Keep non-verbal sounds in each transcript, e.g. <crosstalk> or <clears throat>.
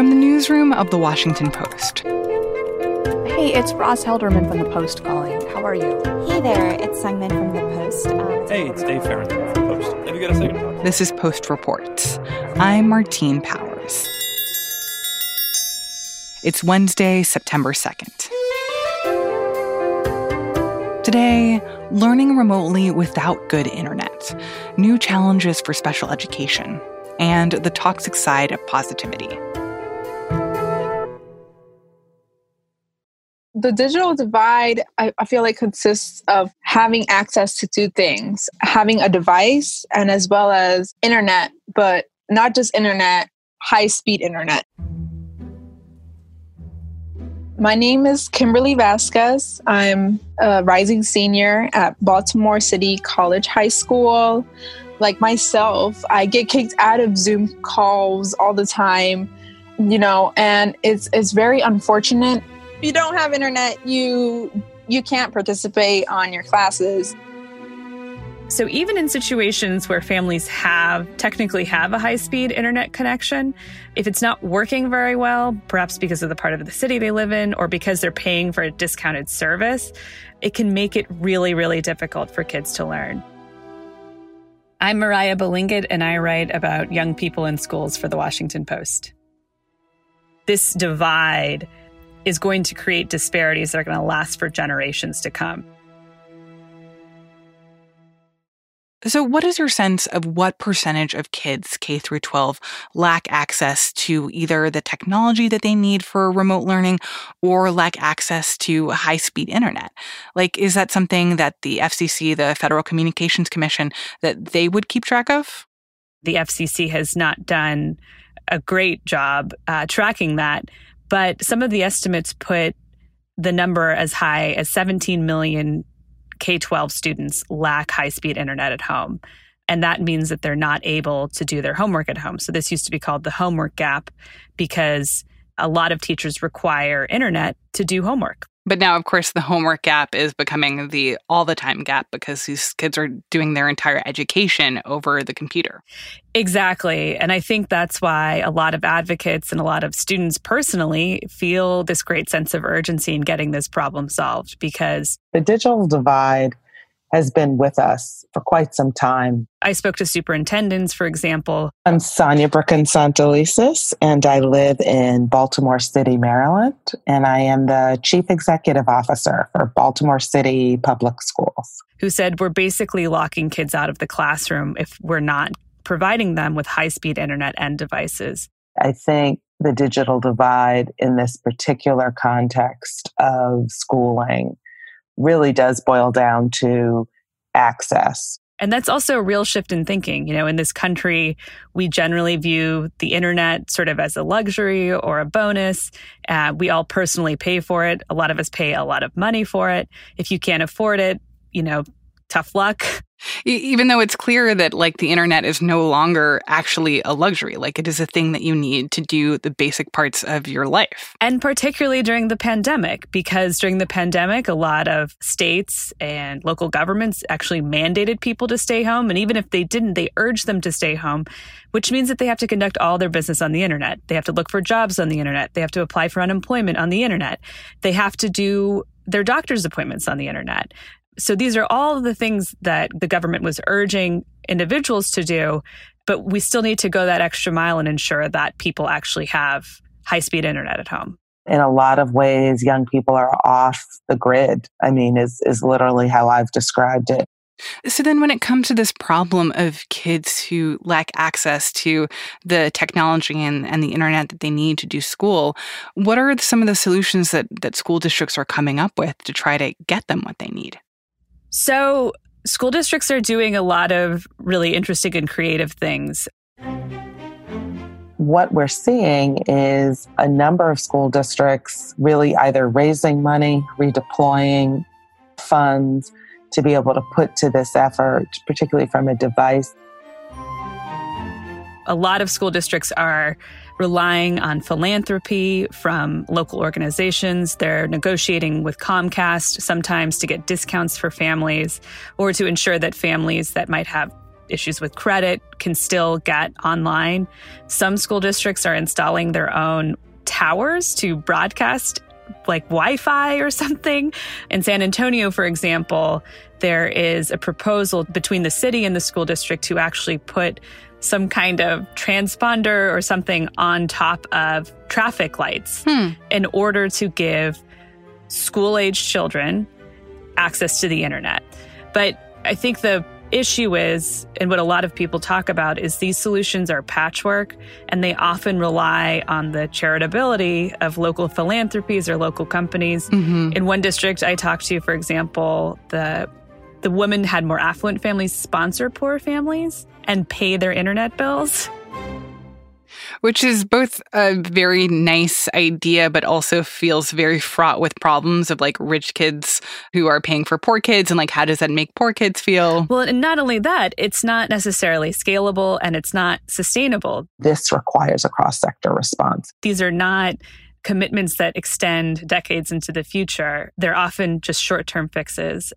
from the newsroom of The Washington Post. Hey, it's Roz Helderman from The Post calling. How are you? Hey there, it's Sungmin from The Post. Um, hey, it's Dave Fahrenthold from The Post. Have you got a second? This is Post Reports. I'm Martine Powers. It's Wednesday, September 2nd. Today, learning remotely without good internet, new challenges for special education, and the toxic side of positivity. The digital divide I, I, feel like consists of having access to two things having a device and as well as internet but not just internet high speed internet. My name is kimberly vasquez. I'm a rising senior at baltimore city college high school. Like myself i get kicked out of zoom calls all the time you know and it's it's very unfortunate if you don't have internet, you you can't participate on your classes. So even in situations where families have technically have a high-speed internet connection, if it's not working very well, perhaps because of the part of the city they live in or because they're paying for a discounted service, it can make it really really difficult for kids to learn. I'm Moriah Balingit and I write about young people in schools for the Washington Post. This divide is going to create disparities that are going to last for generations to come. So, what is your sense of what percentage of kids K through 12 lack access to either the technology that they need for remote learning or lack access to high speed internet? Like, is that something that the FCC, the Federal Communications Commission, that they would keep track of? The FCC has not done a great job uh, tracking that. But some of the estimates put the number as high as 17 million K 12 students lack high speed internet at home. And that means that they're not able to do their homework at home. So this used to be called the homework gap because a lot of teachers require internet to do homework. But now, of course, the homework gap is becoming the all the time gap because these kids are doing their entire education over the computer. Exactly. And I think that's why a lot of advocates and a lot of students personally feel this great sense of urgency in getting this problem solved because the digital divide has been with us for quite some time. I spoke to superintendents, for example. I'm Sonja Brookins Santelises, and I live in Baltimore City, Maryland, and I am the Chief Executive Officer for Baltimore City Public Schools. Who said we're basically locking kids out of the classroom if we're not providing them with high speed internet and devices. I think the digital divide in this particular context of schooling really does boil down to access. And that's also a real shift in thinking. You know, in this country, we generally view the internet sort of as a luxury or a bonus. Uh, we all personally pay for it. A lot of us pay a lot of money for it. If you can't afford it, you know, tough luck. <laughs> Even though it's clear that like the internet is no longer actually a luxury, like it is a thing that you need to do the basic parts of your life. And particularly during the pandemic, because during the pandemic, a lot of states and local governments actually mandated people to stay home. And even if they didn't, they urged them to stay home, which means that they have to conduct all their business on the internet. They have to look for jobs on the internet. They have to apply for unemployment on the internet. They have to do their doctor's appointments on the internet. So these are all the things that the government was urging individuals to do, but we still need to go that extra mile and ensure that people actually have high speed internet at home. In a lot of ways, young people are off the grid. I mean, is, is literally how I've described it. So then when it comes to this problem of kids who lack access to the technology and, and the internet that they need to do school, what are some of the solutions that, that school districts are coming up with to try to get them what they need? So, school districts are doing a lot of really interesting and creative things. What we're seeing is a number of school districts really either raising money, redeploying funds to be able to put to this effort, particularly from a device. A lot of school districts are relying on philanthropy from local organizations. They're negotiating with Comcast sometimes to get discounts for families or to ensure that families that might have issues with credit can still get online. Some school districts are installing their own towers to broadcast like Wi Fi or <laughs> something. In San Antonio, for example, there is a proposal between the city and the school district to actually put some kind of transponder or something on top of traffic lights hmm. in order to give school aged children access to the internet. But I think the issue is, and what a lot of people talk about, is these solutions are patchwork and they often rely on the charitability of local philanthropies or local companies. Mm-hmm. In one district I talked to, for example, the the women had more affluent families sponsor poor families and pay their internet bills which is both a very nice idea, but also feels very fraught with problems of like rich kids who are paying for poor kids and like how does that make poor kids feel? Well, and not only that, it's not necessarily scalable and it's not sustainable. This requires a cross sector response. These are not commitments that extend decades into the future. They're often just short term fixes.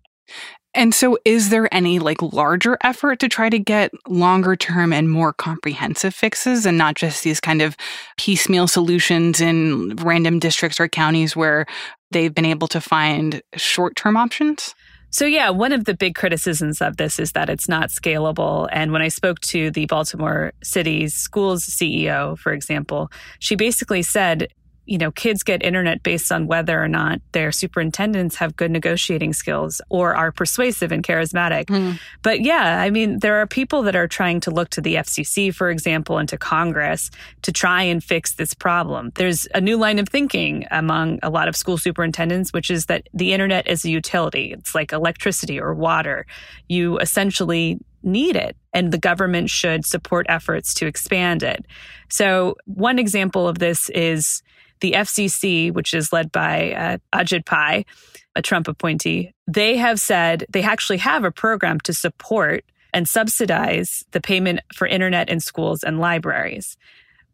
And so, is there any like larger effort to try to get longer term and more comprehensive fixes and not just these kind of piecemeal solutions in random districts or counties where they've been able to find short term options? So, yeah, one of the big criticisms of this is that it's not scalable. And when I spoke to the Baltimore City Schools CEO, for example, she basically said you know, kids get internet based on whether or not their superintendents have good negotiating skills or are persuasive and charismatic. Mm. But yeah, I mean, there are people that are trying to look to the FCC, for example, and to Congress to try and fix this problem. There's a new line of thinking among a lot of school superintendents, which is that the internet is a utility. It's like electricity or water. You essentially need it, and the government should support efforts to expand it. So, one example of this is the FCC, which is led by uh, Ajit Pai, a Trump appointee, they have said they actually have a program to support and subsidize the payment for internet in schools and libraries.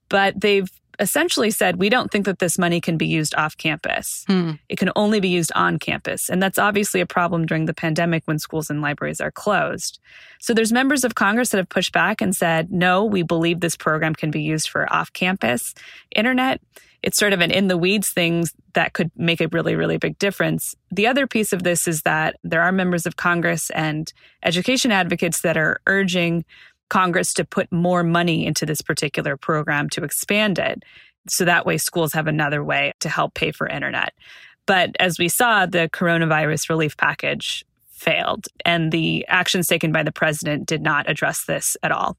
But they've essentially said, we don't think that this money can be used off campus. Hmm. It can only be used on campus. And that's obviously a problem during the pandemic when schools and libraries are closed. So there's members of Congress that have pushed back and said, no, we believe this program can be used for off campus internet it's sort of an in the weeds thing that could make a really, really big difference. The other piece of this is that there are members of Congress and education advocates that are urging Congress to put more money into this particular program to expand it. So that way schools have another way to help pay for internet. But as we saw, the coronavirus relief package failed, and the actions taken by the president did not address this at all.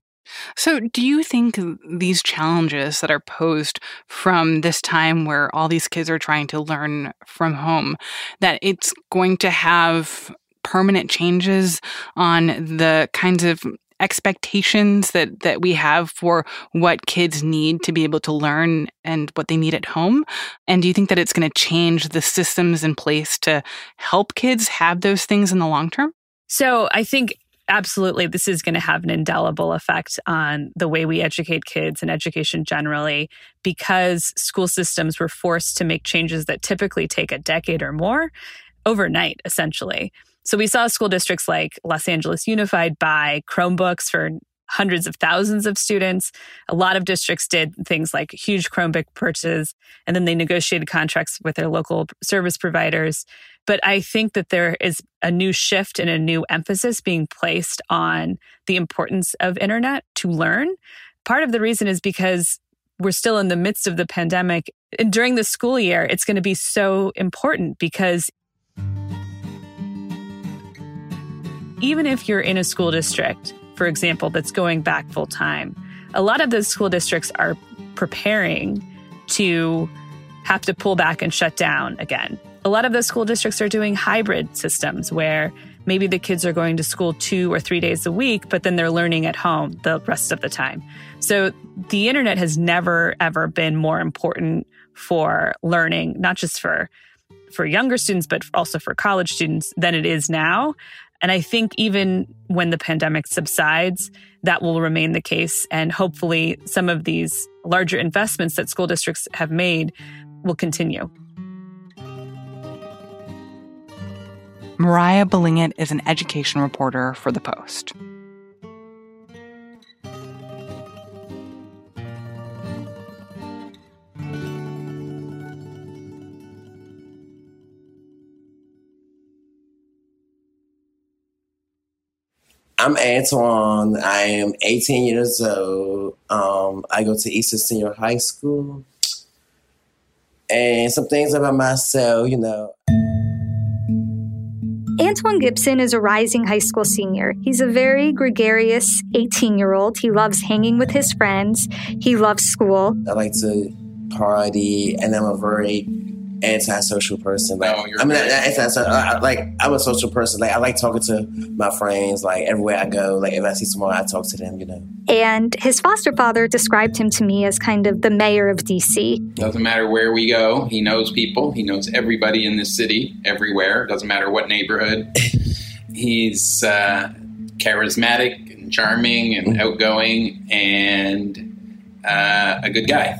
So, do you think these challenges that are posed from this time where all these kids are trying to learn from home, that it's going to have permanent changes on the kinds of expectations that that we have for what kids need to be able to learn and what they need at home? And do you think that it's going to change the systems in place to help kids have those things in the long term? So I think absolutely. This is going to have an indelible effect on the way we educate kids and education generally because school systems were forced to make changes that typically take a decade or more overnight essentially. So we saw school districts like Los Angeles Unified buy Chromebooks for hundreds of thousands of students. A lot of districts did things like huge Chromebook purchases, and then they negotiated contracts with their local service providers. But I think that there is a new shift and a new emphasis being placed on the importance of internet to learn. Part of the reason is because we're still in the midst of the pandemic. And during the school year, it's going to be so important because even if you're in a school district for example, that's going back full time. A lot of those school districts are preparing to have to pull back and shut down again. A lot of those school districts are doing hybrid systems where maybe the kids are going to school two or three days a week, but then they're learning at home the rest of the time. So the internet has never, ever been more important for learning, not just for for younger students, but also for college students than it is now. And I think even when the pandemic subsides, that will remain the case. And hopefully, some of these larger investments that school districts have made will continue. Moriah Balingit is an education reporter for The Post. I'm Antoine. I am 18 years old. Um, I go to Eastern Senior High School. And some things about myself, you know. Antoine Gibson is a rising high school senior. He's a very gregarious 18 year old. He loves hanging with his friends, he loves school. I like to party, and I'm a very antisocial person. Like, No, you're I mean, very- antisocial. I, I- like I'm a social person. Like I like talking to my friends. Like everywhere I go. Like if I see someone, I talk to them. You know. And his foster father described him to me as kind of the mayor of DC. Doesn't matter where we go, he knows people. He knows everybody in this city, everywhere. Doesn't matter what neighborhood. <laughs> He's uh, charismatic and charming and outgoing and uh, a good guy.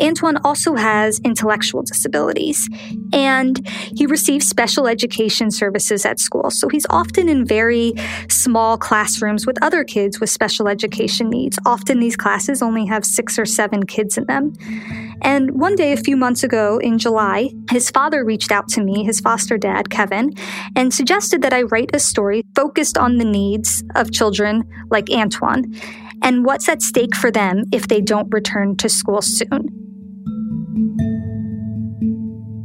Antoine also has intellectual disabilities and he receives special education services at school. So he's often in very small classrooms with other kids with special education needs. Often these classes only have six or seven kids in them. And one day, a few months ago in July, his father reached out to me, his foster dad, Kevin, and suggested that I write a story focused on the needs of children like Antoine and what's at stake for them if they don't return to school soon.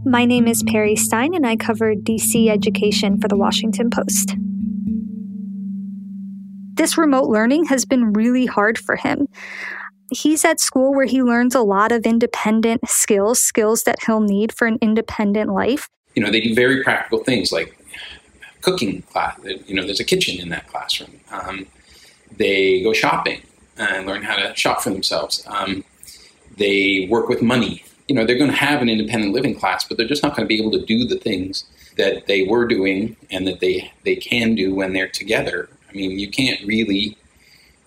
My name is Perry Stein, and I cover DC education for the Washington Post. This remote learning has been really hard for him. He's at school where he learns a lot of independent skills, skills that he'll need for an independent life. You know, they do very practical things like cooking class. You know, there's a kitchen in that classroom. Um, they go shopping and learn how to shop for themselves. Um, they work with money. You know, they're going to have an independent living class, but they're just not going to be able to do the things that they were doing and that they they can do when they're together. I mean, you can't really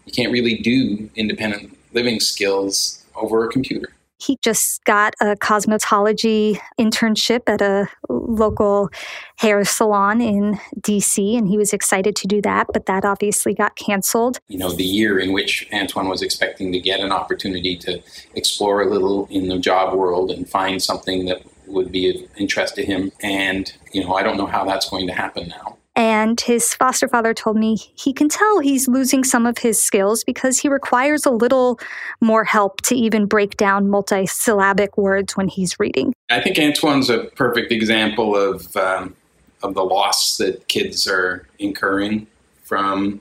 you can't really do independent living skills over a computer. He just got a cosmetology internship at a local hair salon in DC, and he was excited to do that, but that obviously got canceled. you know, the year in which Antoine was expecting to get an opportunity to explore a little in the job world and find something that would be of interest to him. And, you know, I don't know how that's going to happen now. And his foster father told me he can tell he's losing some of his skills because he requires a little more help to even break down multisyllabic words when he's reading. I think Antoine's a perfect example of, um, of the loss that kids are incurring from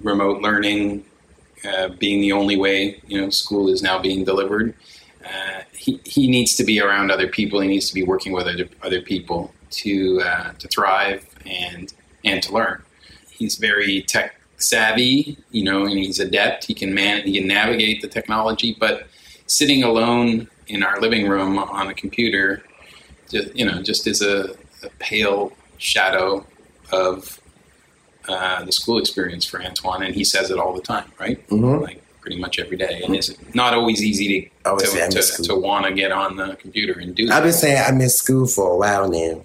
remote learning uh, being the only way, you know, school is now being delivered. Uh, he, he needs to be around other people. He needs to be working with other, other people to uh, to thrive and and to learn. He's very tech savvy, you know, and he's adept. He can man he can navigate the technology, but sitting alone in our living room on a computer, just you know, just is a, a pale shadow of uh, the school experience for Antoine, and he says it all the time, right? Mhm. Like pretty much every day, and it's not always easy to would say I to, to, to want to get on the computer and do. I've that. been saying I miss school for a while now.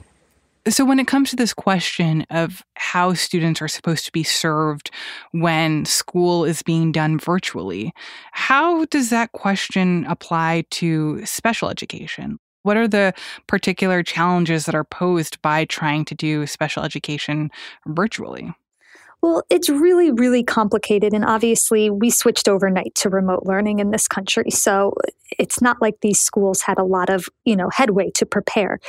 So, when it comes to this question of how students are supposed to be served when school is being done virtually, how does that question apply to special education? What are the particular challenges that are posed by trying to do special education virtually? Well, it's really, really complicated. And obviously, we switched overnight to remote learning in this country. So it's not like these schools had a lot of, you know, headway to prepare.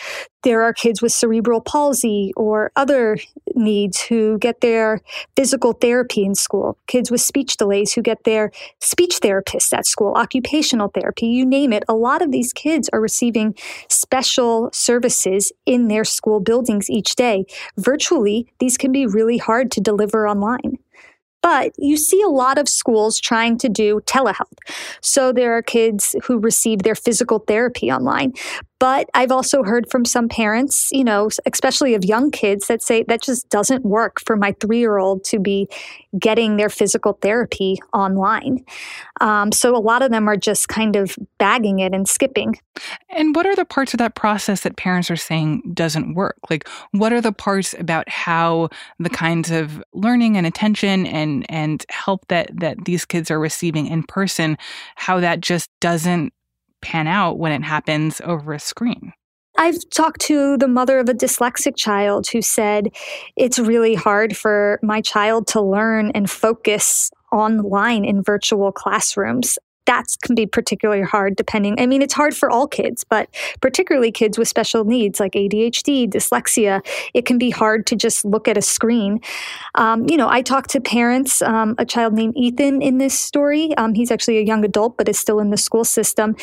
There are kids with cerebral palsy or other needs who get their physical therapy in school, kids with speech delays who get their speech therapists at school, occupational therapy, you name it. A lot of these kids are receiving special services in their school buildings each day. Virtually, these can be really hard to deliver online. But you see a lot of schools trying to do telehealth. So there are kids who receive their physical therapy online. But I've also heard from some parents, you know, especially of young kids, that say that just doesn't work for my three year old to be getting their physical therapy online. Um, so a lot of them are just kind of bagging it and skipping. And what are the parts of that process that parents are saying doesn't work? Like, what are the parts about how the kinds of learning and attention and and help that that these kids are receiving in person, how that just doesn't pan out when it happens over a screen? I've talked to the mother of a dyslexic child who said it's really hard for my child to learn and focus online in virtual classrooms. That can be particularly hard depending. I mean, it's hard for all kids, but particularly kids with special needs like ADHD, dyslexia, it can be hard to just look at a screen. Um, you know, I talked to parents, um, a child named Ethan in this story. Um, he's actually a young adult, but is still in the school system.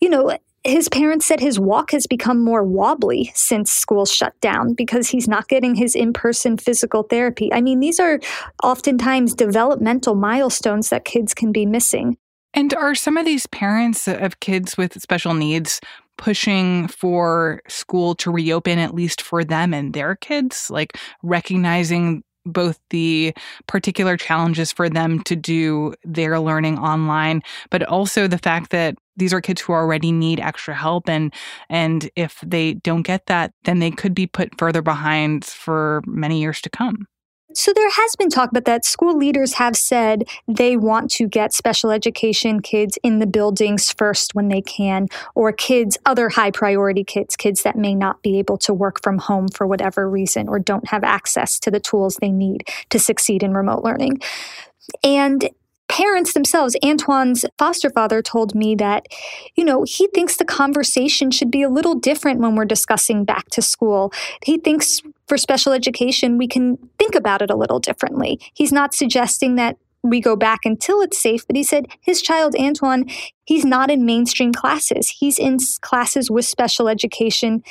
You know, his parents said his walk has become more wobbly since school shut down because he's not getting his in person physical therapy. I mean, these are oftentimes developmental milestones that kids can be missing. And are some of these parents of kids with special needs pushing for school to reopen, at least for them and their kids? Like recognizing both the particular challenges for them to do their learning online, but also the fact that these are kids who already need extra help and and if they don't get that then they could be put further behind for many years to come so there has been talk about that. School leaders have said they want to get special education kids in the buildings first when they can, or kids, other high priority kids, kids that may not be able to work from home for whatever reason or don't have access to the tools they need to succeed in remote learning. And parents themselves, Antoine's foster father told me that, you know, he thinks the conversation should be a little different when we're discussing back to school. He thinks for special education, we can think about it a little differently. He's not suggesting that we go back until it's safe, but he said his child, Antoine, he's not in mainstream classes. He's in classes with special education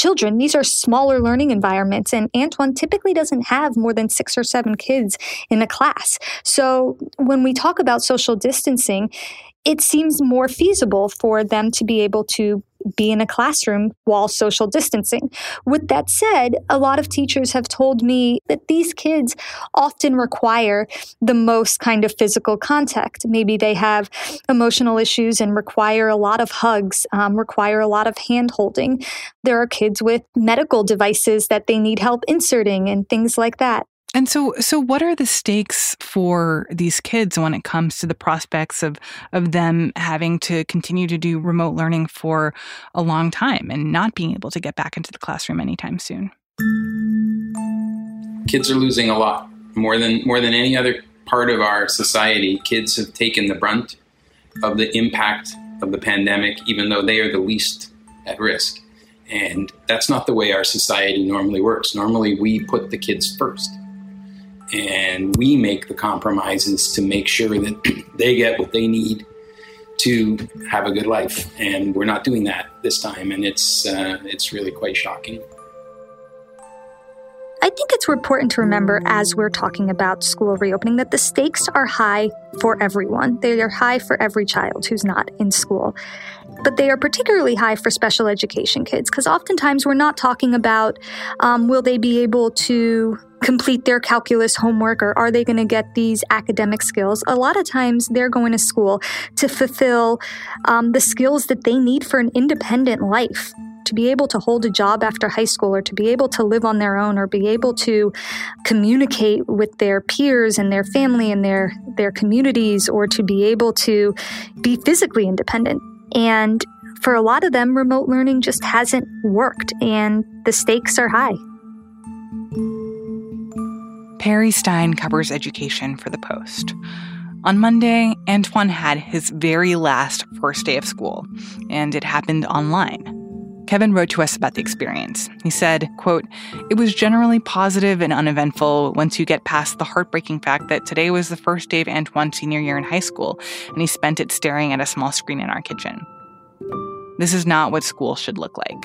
children. These are smaller learning environments, and Antoine typically doesn't have more than six or seven kids in a class. So when we talk about social distancing, it seems more feasible for them to be able to be in a classroom while social distancing. With that said, a lot of teachers have told me that these kids often require the most kind of physical contact. Maybe they have emotional issues and require a lot of hugs, um, require a lot of hand holding. There are kids with medical devices that they need help inserting and things like that. And so so what are the stakes for these kids when it comes to the prospects of of them having to continue to do remote learning for a long time and not being able to get back into the classroom anytime soon? Kids are losing a lot more than more than any other part of our society. Kids have taken the brunt of the impact of the pandemic even though they are the least at risk. And that's not the way our society normally works. Normally we put the kids first and we make the compromises to make sure that <clears throat> they get what they need to have a good life. And we're not doing that this time, and it's uh, it's really quite shocking. I think it's important to remember as we're talking about school reopening that the stakes are high for everyone. They are high for every child who's not in school. But they are particularly high for special education kids because oftentimes we're not talking about um, will they be able to complete their calculus homework or are they going to get these academic skills? A lot of times they're going to school to fulfill um, the skills that they need for an independent life. To be able to hold a job after high school, or to be able to live on their own, or be able to communicate with their peers and their family and their, their communities, or to be able to be physically independent. And for a lot of them, remote learning just hasn't worked, and the stakes are high. Perry Stein covers education for the Post. On Monday, Antoine had his very last first day of school, and it happened online. Kevin wrote to us about the experience. He said, quote, It was generally positive and uneventful once you get past the heartbreaking fact that today was the first day of Antoine's senior year in high school, and he spent it staring at a small screen in our kitchen. This is not what school should look like.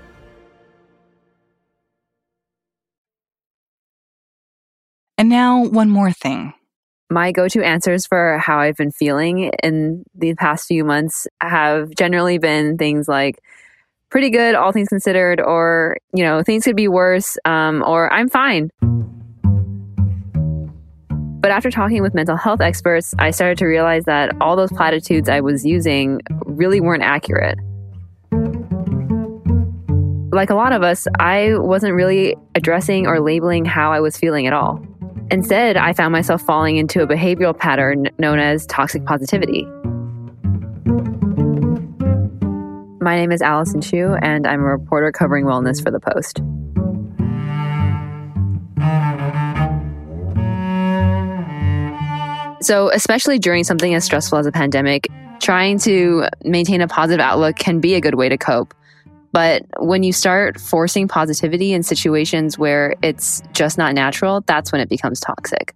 And now, one more thing. my go to answers for how I've been feeling in the past few months have generally been things like pretty good, all things considered, or, you know, things could be worse, um, or I'm fine. But after talking with mental health experts, I started to realize that all those platitudes I was using really weren't accurate. Like a lot of us, I wasn't really addressing or labeling how I was feeling at all. Instead, I found myself falling into a behavioral pattern known as toxic positivity. My name is Allyson Chiu, and I'm a reporter covering wellness for The Post. So, especially during something as stressful as a pandemic, trying to maintain a positive outlook can be a good way to cope. But when you start forcing positivity in situations where it's just not natural, that's when it becomes toxic.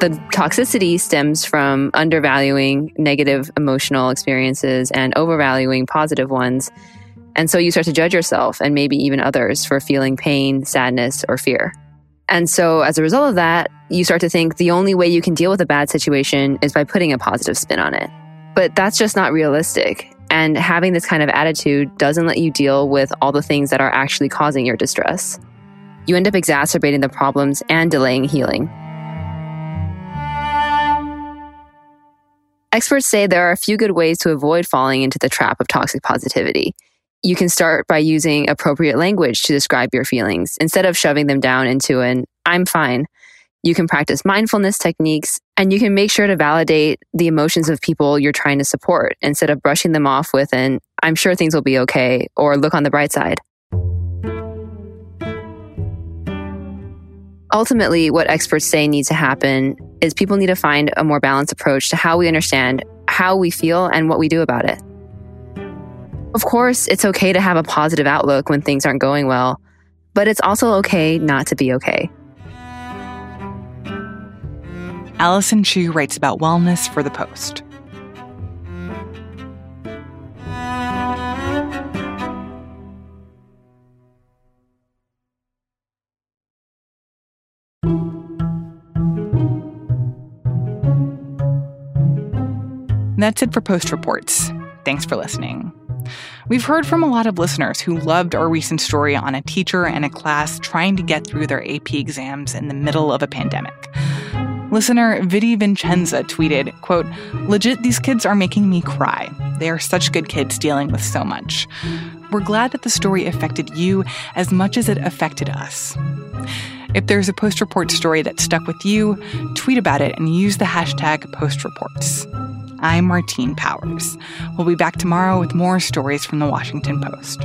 The toxicity stems from undervaluing negative emotional experiences and overvaluing positive ones. And so you start to judge yourself and maybe even others for feeling pain, sadness, or fear. And so as a result of that, you start to think the only way you can deal with a bad situation is by putting a positive spin on it. But that's just not realistic. And having this kind of attitude doesn't let you deal with all the things that are actually causing your distress. You end up exacerbating the problems and delaying healing. Experts say there are a few good ways to avoid falling into the trap of toxic positivity. You can start by using appropriate language to describe your feelings instead of shoving them down into an I'm fine. You can practice mindfulness techniques and you can make sure to validate the emotions of people you're trying to support instead of brushing them off with an I'm sure things will be okay or look on the bright side. Ultimately, what experts say needs to happen is people need to find a more balanced approach to how we understand how we feel and what we do about it. Of course, it's okay to have a positive outlook when things aren't going well, but it's also okay not to be okay. Allyson Chiu writes about wellness for The Post. That's it for Post Reports. Thanks for listening. We've heard from a lot of listeners who loved our recent story on a teacher and a class trying to get through their AP exams in the middle of a pandemic. Listener Vidi Vincenza tweeted, quote, Legit, these kids are making me cry. They are such good kids dealing with so much. We're glad that the story affected you as much as it affected us. If there's a post report story that stuck with you, tweet about it and use the hashtag postreports. I'm Martine Powers. We'll be back tomorrow with more stories from the Washington Post.